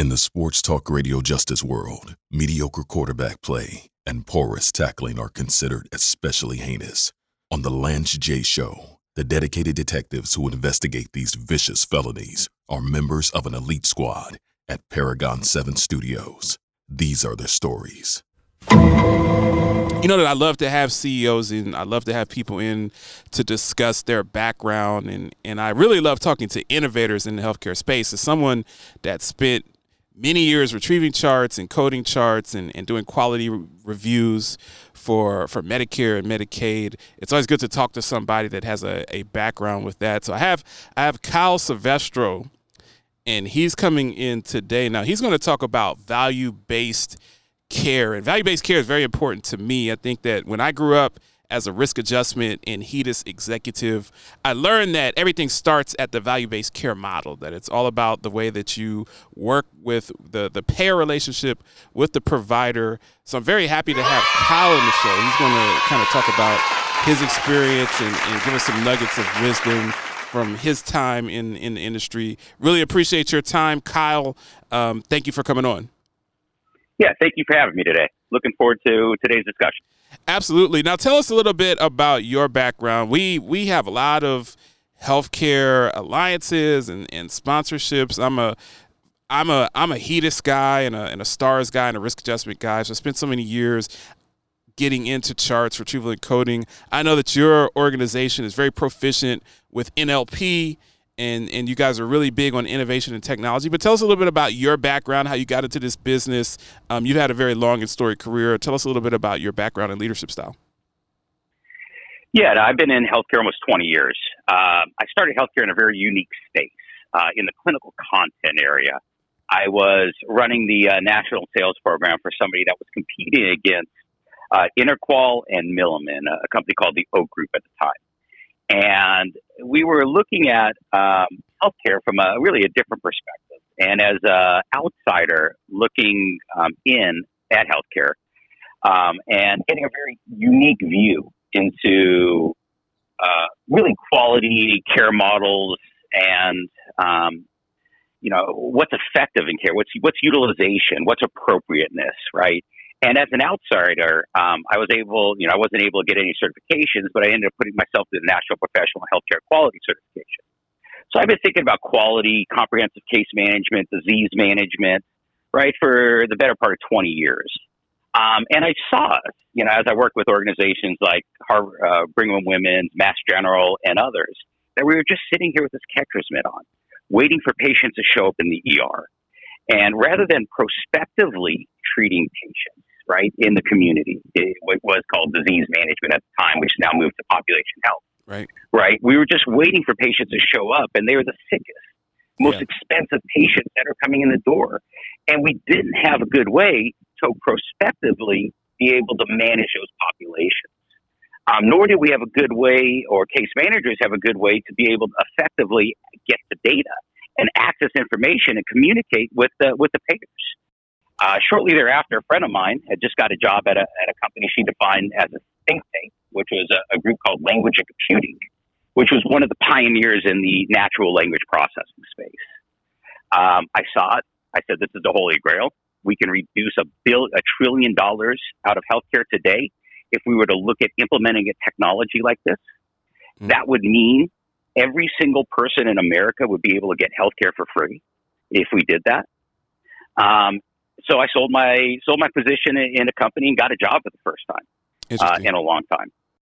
In the sports talk radio justice world, mediocre quarterback play and porous tackling are considered especially heinous. On The Lance J. Show, the dedicated detectives who investigate these vicious felonies are members of an elite squad at Paragon 7 Studios. These are their stories. You know that I love to have CEOs and I love to have people in to discuss their background and and I really love talking to innovators in the healthcare space. As someone that spent many years retrieving charts and coding charts and, and doing quality re- reviews for for Medicare and Medicaid. It's always good to talk to somebody that has a, a background with that. So I have I have Kyle Silvestro and he's coming in today. Now he's going to talk about value based care and value based care is very important to me. I think that when I grew up as a risk adjustment and HEDIS executive, I learned that everything starts at the value based care model, that it's all about the way that you work with the, the payer relationship with the provider. So I'm very happy to have Kyle on the show. He's going to kind of talk about his experience and, and give us some nuggets of wisdom from his time in, in the industry. Really appreciate your time, Kyle. Um, thank you for coming on. Yeah, thank you for having me today. Looking forward to today's discussion. Absolutely. Now, tell us a little bit about your background. We we have a lot of healthcare alliances and, and sponsorships. I'm a I'm a I'm a HEDIS guy and a, and a stars guy and a risk adjustment guy. So I spent so many years getting into charts, retrieval and coding. I know that your organization is very proficient with NLP and and you guys are really big on innovation and technology. But tell us a little bit about your background, how you got into this business. Um, you've had a very long and storied career. Tell us a little bit about your background and leadership style. Yeah, I've been in healthcare almost 20 years. Uh, I started healthcare in a very unique space uh, in the clinical content area. I was running the uh, national sales program for somebody that was competing against uh, Interqual and Milliman, a company called the Oak Group at the time. And we were looking at um, healthcare from a really a different perspective. And as an outsider looking um, in at healthcare um, and getting a very unique view into uh, really quality care models and um, you know what's effective in care, what's what's utilization, what's appropriateness, right? And as an outsider, um, I was able, you know, I wasn't able to get any certifications, but I ended up putting myself through the National Professional Healthcare Quality Certification. So I've been thinking about quality, comprehensive case management, disease management, right, for the better part of 20 years. Um, and I saw, you know, as I worked with organizations like Harvard, uh, Brigham Women's, Mass General, and others, that we were just sitting here with this catcher's mitt on, waiting for patients to show up in the ER. And rather than prospectively treating patients, right, in the community. It, was called disease management at the time, which now moved to population health. Right. Right. We were just waiting for patients to show up, and they were the sickest, most yeah. expensive patients that are coming in the door. And we didn't have a good way to prospectively be able to manage those populations. Um, nor did we have a good way, or case managers have a good way to be able to effectively get the data and access information and communicate with the with the payers. Uh, shortly thereafter, a friend of mine had just got a job at a, at a company she defined as a think tank, which was a, a group called Language and Computing, which was one of the pioneers in the natural language processing space. Um, I saw it. I said, "This is the holy grail. We can reduce a bill, a trillion dollars out of healthcare today if we were to look at implementing a technology like this. Mm. That would mean every single person in America would be able to get healthcare for free if we did that. Um, so I sold my sold my position in a company and got a job for the first time uh, in a long time.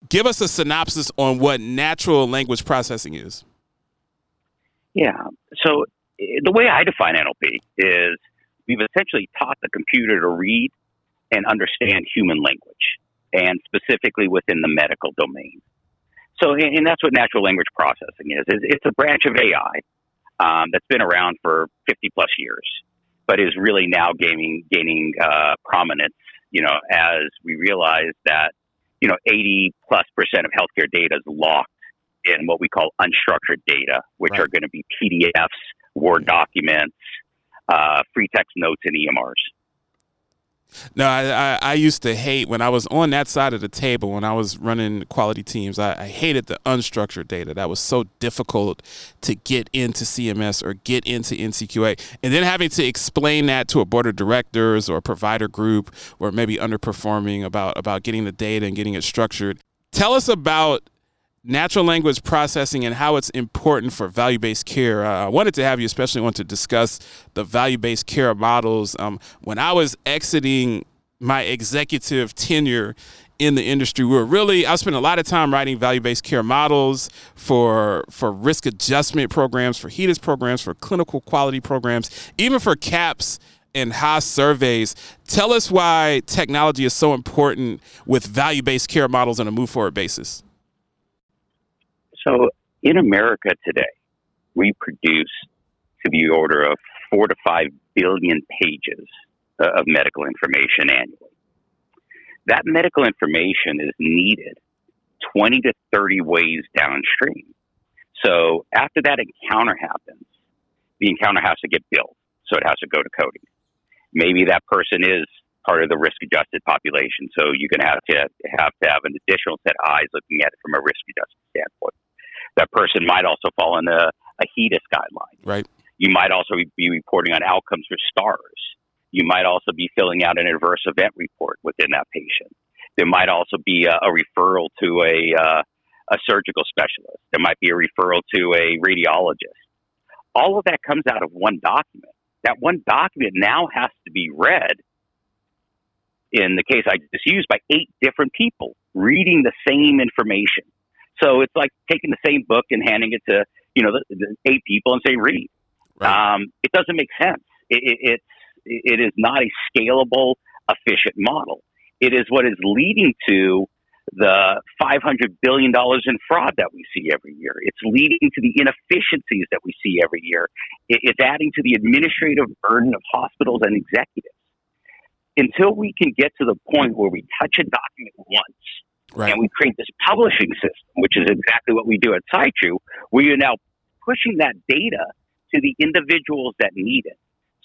Give us a synopsis on what natural language processing is. Yeah. So the way I define NLP is we've essentially taught the computer to read and understand human language, and specifically within the medical domain. So, and that's what natural language processing is. It's a branch of AI um, that's been around for 50 plus years but is really now gaining gaining uh, prominence. You know, as we realize that you know 80 plus percent of healthcare data is locked in what we call unstructured data, which right. are going to be PDFs, Word documents, uh, free text notes, and EMRs. No, I, I, I, used to hate when I was on that side of the table when I was running quality teams. I, I, hated the unstructured data. That was so difficult to get into CMS or get into NCQA, and then having to explain that to a board of directors or a provider group or maybe underperforming about about getting the data and getting it structured. Tell us about natural language processing and how it's important for value based care. Uh, I wanted to have you especially want to discuss the value based care models. Um, when I was exiting my executive tenure in the industry, we were really I spent a lot of time writing value based care models for for risk adjustment programs, for HEDIS programs, for clinical quality programs, even for CAHPS and HOS surveys. Tell us why technology is so important with value based care models on a move forward basis. So in America today, we produce to the order of four to five billion pages uh, of medical information annually. That medical information is needed 20 to 30 ways downstream. So after that encounter happens, the encounter has to get billed. So it has to go to coding. Maybe that person is part of the risk adjusted population. So you're going have to have to have an additional set of eyes looking at it from a risk adjusted standpoint that person might also fall in a, a HEDIS guideline. Right. You might also be reporting on outcomes for stars. You might also be filling out an adverse event report within that patient. There might also be a, a referral to a, uh, a surgical specialist. There might be a referral to a radiologist. All of that comes out of one document. That one document now has to be read in the case I just used by eight different people reading the same information. So it's like taking the same book and handing it to you know the, the eight people and say read. Right. Um, it doesn't make sense. It, it, it's it is not a scalable, efficient model. It is what is leading to the $500 billion in fraud that we see every year. It's leading to the inefficiencies that we see every year. It's adding to the administrative burden of hospitals and executives. Until we can get to the point where we touch a document once Right. And we create this publishing system, which is exactly what we do at SyTrue, where you're now pushing that data to the individuals that need it.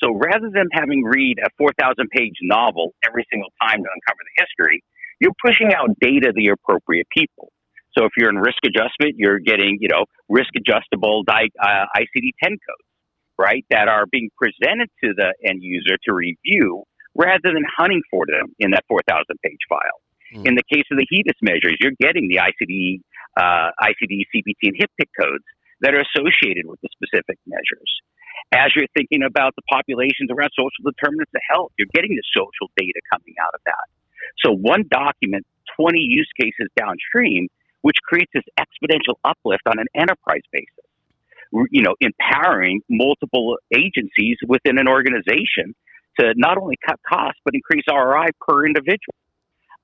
So rather than having read a 4,000 page novel every single time to uncover the history, you're pushing out data to the appropriate people. So if you're in risk adjustment, you're getting, you know, risk adjustable uh, ICD-10 codes, right, that are being presented to the end user to review rather than hunting for them in that 4,000 page file. Mm. In the case of the HEDIS measures, you're getting the ICD, uh, ICD, CPT, and HCPC codes that are associated with the specific measures. As you're thinking about the populations around social determinants of health, you're getting the social data coming out of that. So one document, 20 use cases downstream, which creates this exponential uplift on an enterprise basis. You know, empowering multiple agencies within an organization to not only cut costs, but increase ROI per individual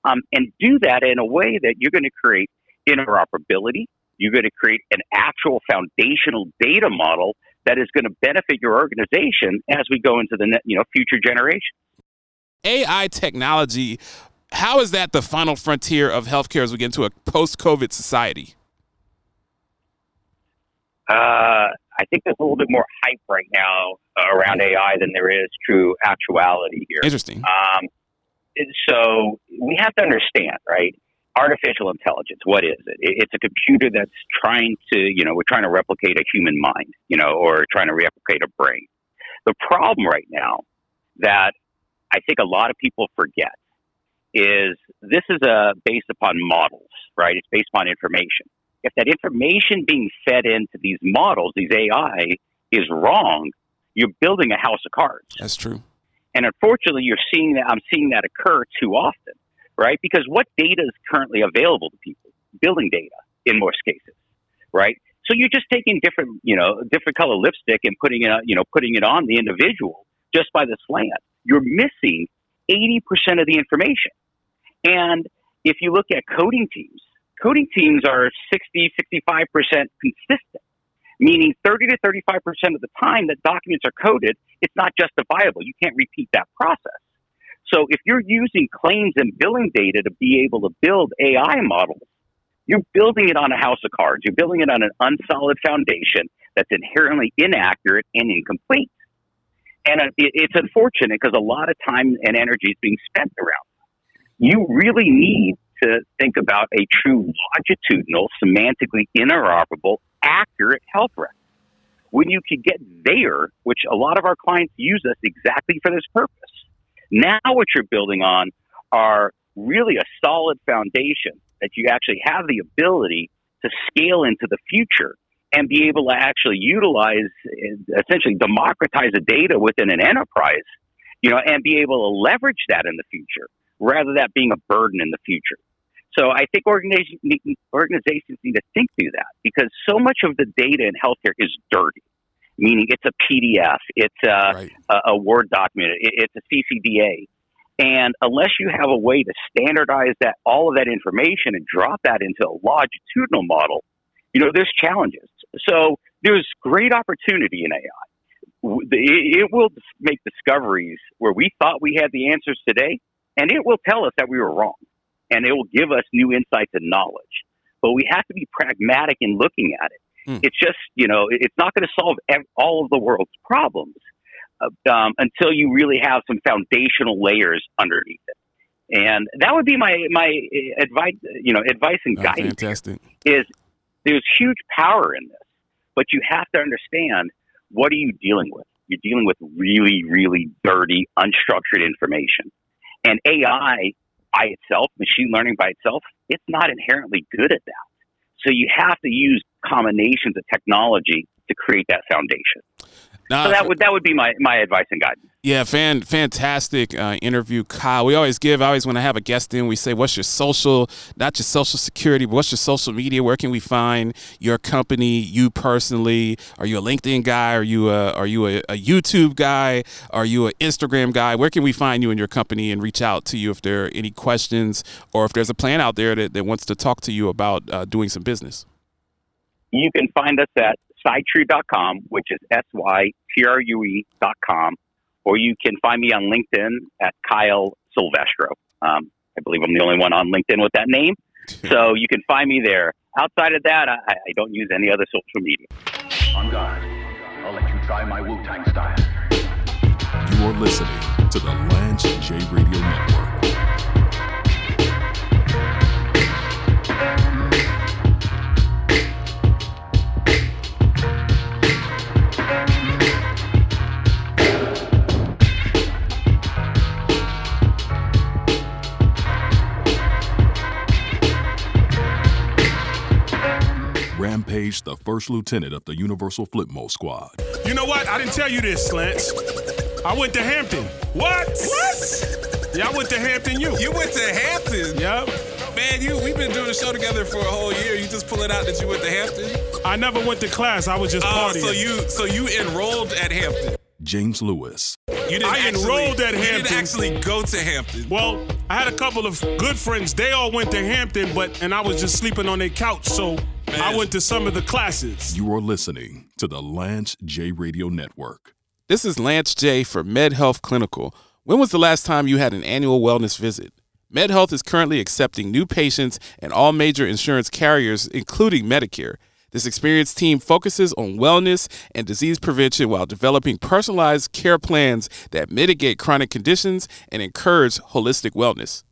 um, and do that in a way that you're going to create interoperability. You're going to create an actual foundational data model that is going to benefit your organization as we go into the you know future generation. AI technology, how is that the final frontier of healthcare as we get into a post-COVID society? Uh, I think there's a little bit more hype right now around AI than there is true actuality here. Interesting. Um, so we have to understand, right? Artificial intelligence, what is it? It's a computer that's trying to, you know, we're trying to replicate a human mind, you know, or trying to replicate a brain. The problem right now that I think a lot of people forget is this is a based upon models, right? It's based upon information. If that information being fed into these models, these AI, is wrong, you're building a house of cards. That's true. And unfortunately, you're seeing that I'm seeing that occur too often, right? Because what data is currently available to people? Building data in most cases, right? So you're just taking different, you know, different color lipstick and putting it, you know, putting it on the individual just by the slant. You're missing 80% of the information. And if you look at coding teams, coding teams are 60, 65% consistent meaning 30 to 35% of the time that documents are coded, it's not justifiable. You can't repeat that process. So if you're using claims and billing data to be able to build AI models, you're building it on a house of cards. You're building it on an unsolid foundation that's inherently inaccurate and incomplete. And it's unfortunate because a lot of time and energy is being spent around. You really need to think about a true longitudinal, semantically interoperable, accurate health record. When you can get there, which a lot of our clients use us exactly for this purpose, now what you're building on are really a solid foundation that you actually have the ability to scale into the future and be able to actually utilize, essentially democratize the data within an enterprise, you know, and be able to leverage that in the future rather than that being a burden in the future. So I think organizations need, organizations need to think through that because so much of the data in healthcare is dirty, meaning it's a PDF, it's a, right. a, a Word document, it, it's a CCDA. And unless you have a way to standardize that all of that information and drop that into a longitudinal model, you know, there's challenges. So there's great opportunity in AI. It will make discoveries where we thought we had the answers today, and it will tell us that we were wrong, and it will give us new insights and knowledge. But we have to be pragmatic in looking at it. Mm. It's just, you know, it's not going to solve all of the world's problems uh, um, until you really have some foundational layers underneath it. And that would be my my uh, advice, you know, advice and guidance. fantastic. Is there's huge power in this, but you have to understand what are you dealing with. You're dealing with really, really dirty, unstructured information, and AI by itself, machine learning by itself, it's not inherently good at that. So you have to use combinations of technology to create that foundation. so that would that would be my, my advice and guidance. Yeah, fan, fantastic uh, interview, Kyle. We always give, always when I have a guest in, we say, what's your social, not your social security, but what's your social media? Where can we find your company, you personally? Are you a LinkedIn guy? Are you a, are you a, a YouTube guy? Are you an Instagram guy? Where can we find you and your company and reach out to you if there are any questions or if there's a plan out there that, that wants to talk to you about uh, doing some business? You can find us at sytrue.com, which is S Y T R U E.com or you can find me on LinkedIn at Kyle Silvestro. Um, I believe I'm the only one on LinkedIn with that name. so you can find me there. Outside of that, I, I don't use any other social media. On guard. I'll let you try my Wu Tang style. You are listening to the Lance J Radio Network. Rampage, the first lieutenant of the Universal Flipmo Squad. You know what? I didn't tell you this, Lance. I went to Hampton. What? What? Yeah, I went to Hampton U. You went to Hampton? Yep. Man, you we've been doing a show together for a whole year. You just pull it out that you went to Hampton? I never went to class. I was just oh, partying. so you so you enrolled at Hampton. James Lewis. You didn't I actually, enrolled at you Hampton. didn't actually go to Hampton. Well, I had a couple of good friends. They all went to Hampton, but and I was just sleeping on their couch. So Man. I went to some of the classes. You are listening to the Lance J Radio Network. This is Lance J for MedHealth Clinical. When was the last time you had an annual wellness visit? MedHealth is currently accepting new patients and all major insurance carriers, including Medicare. This experienced team focuses on wellness and disease prevention while developing personalized care plans that mitigate chronic conditions and encourage holistic wellness.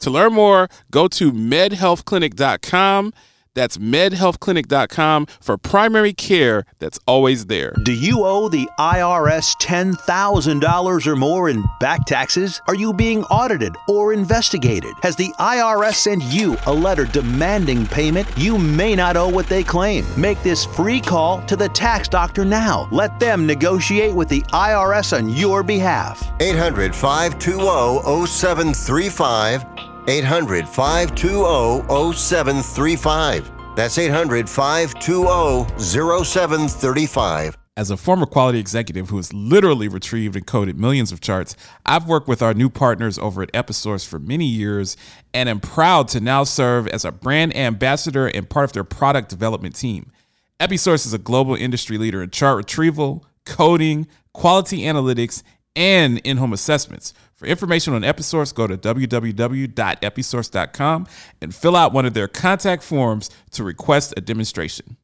To learn more, go to medhealthclinic.com. That's medhealthclinic.com for primary care that's always there. Do you owe the IRS $10,000 or more in back taxes? Are you being audited or investigated? Has the IRS sent you a letter demanding payment? You may not owe what they claim. Make this free call to the tax doctor now. Let them negotiate with the IRS on your behalf. 800 520 0735. 800 520 0735. That's 800 520 0735. As a former quality executive who has literally retrieved and coded millions of charts, I've worked with our new partners over at Episource for many years and am proud to now serve as a brand ambassador and part of their product development team. Episource is a global industry leader in chart retrieval, coding, quality analytics, and in home assessments. For information on Episource, go to www.episource.com and fill out one of their contact forms to request a demonstration.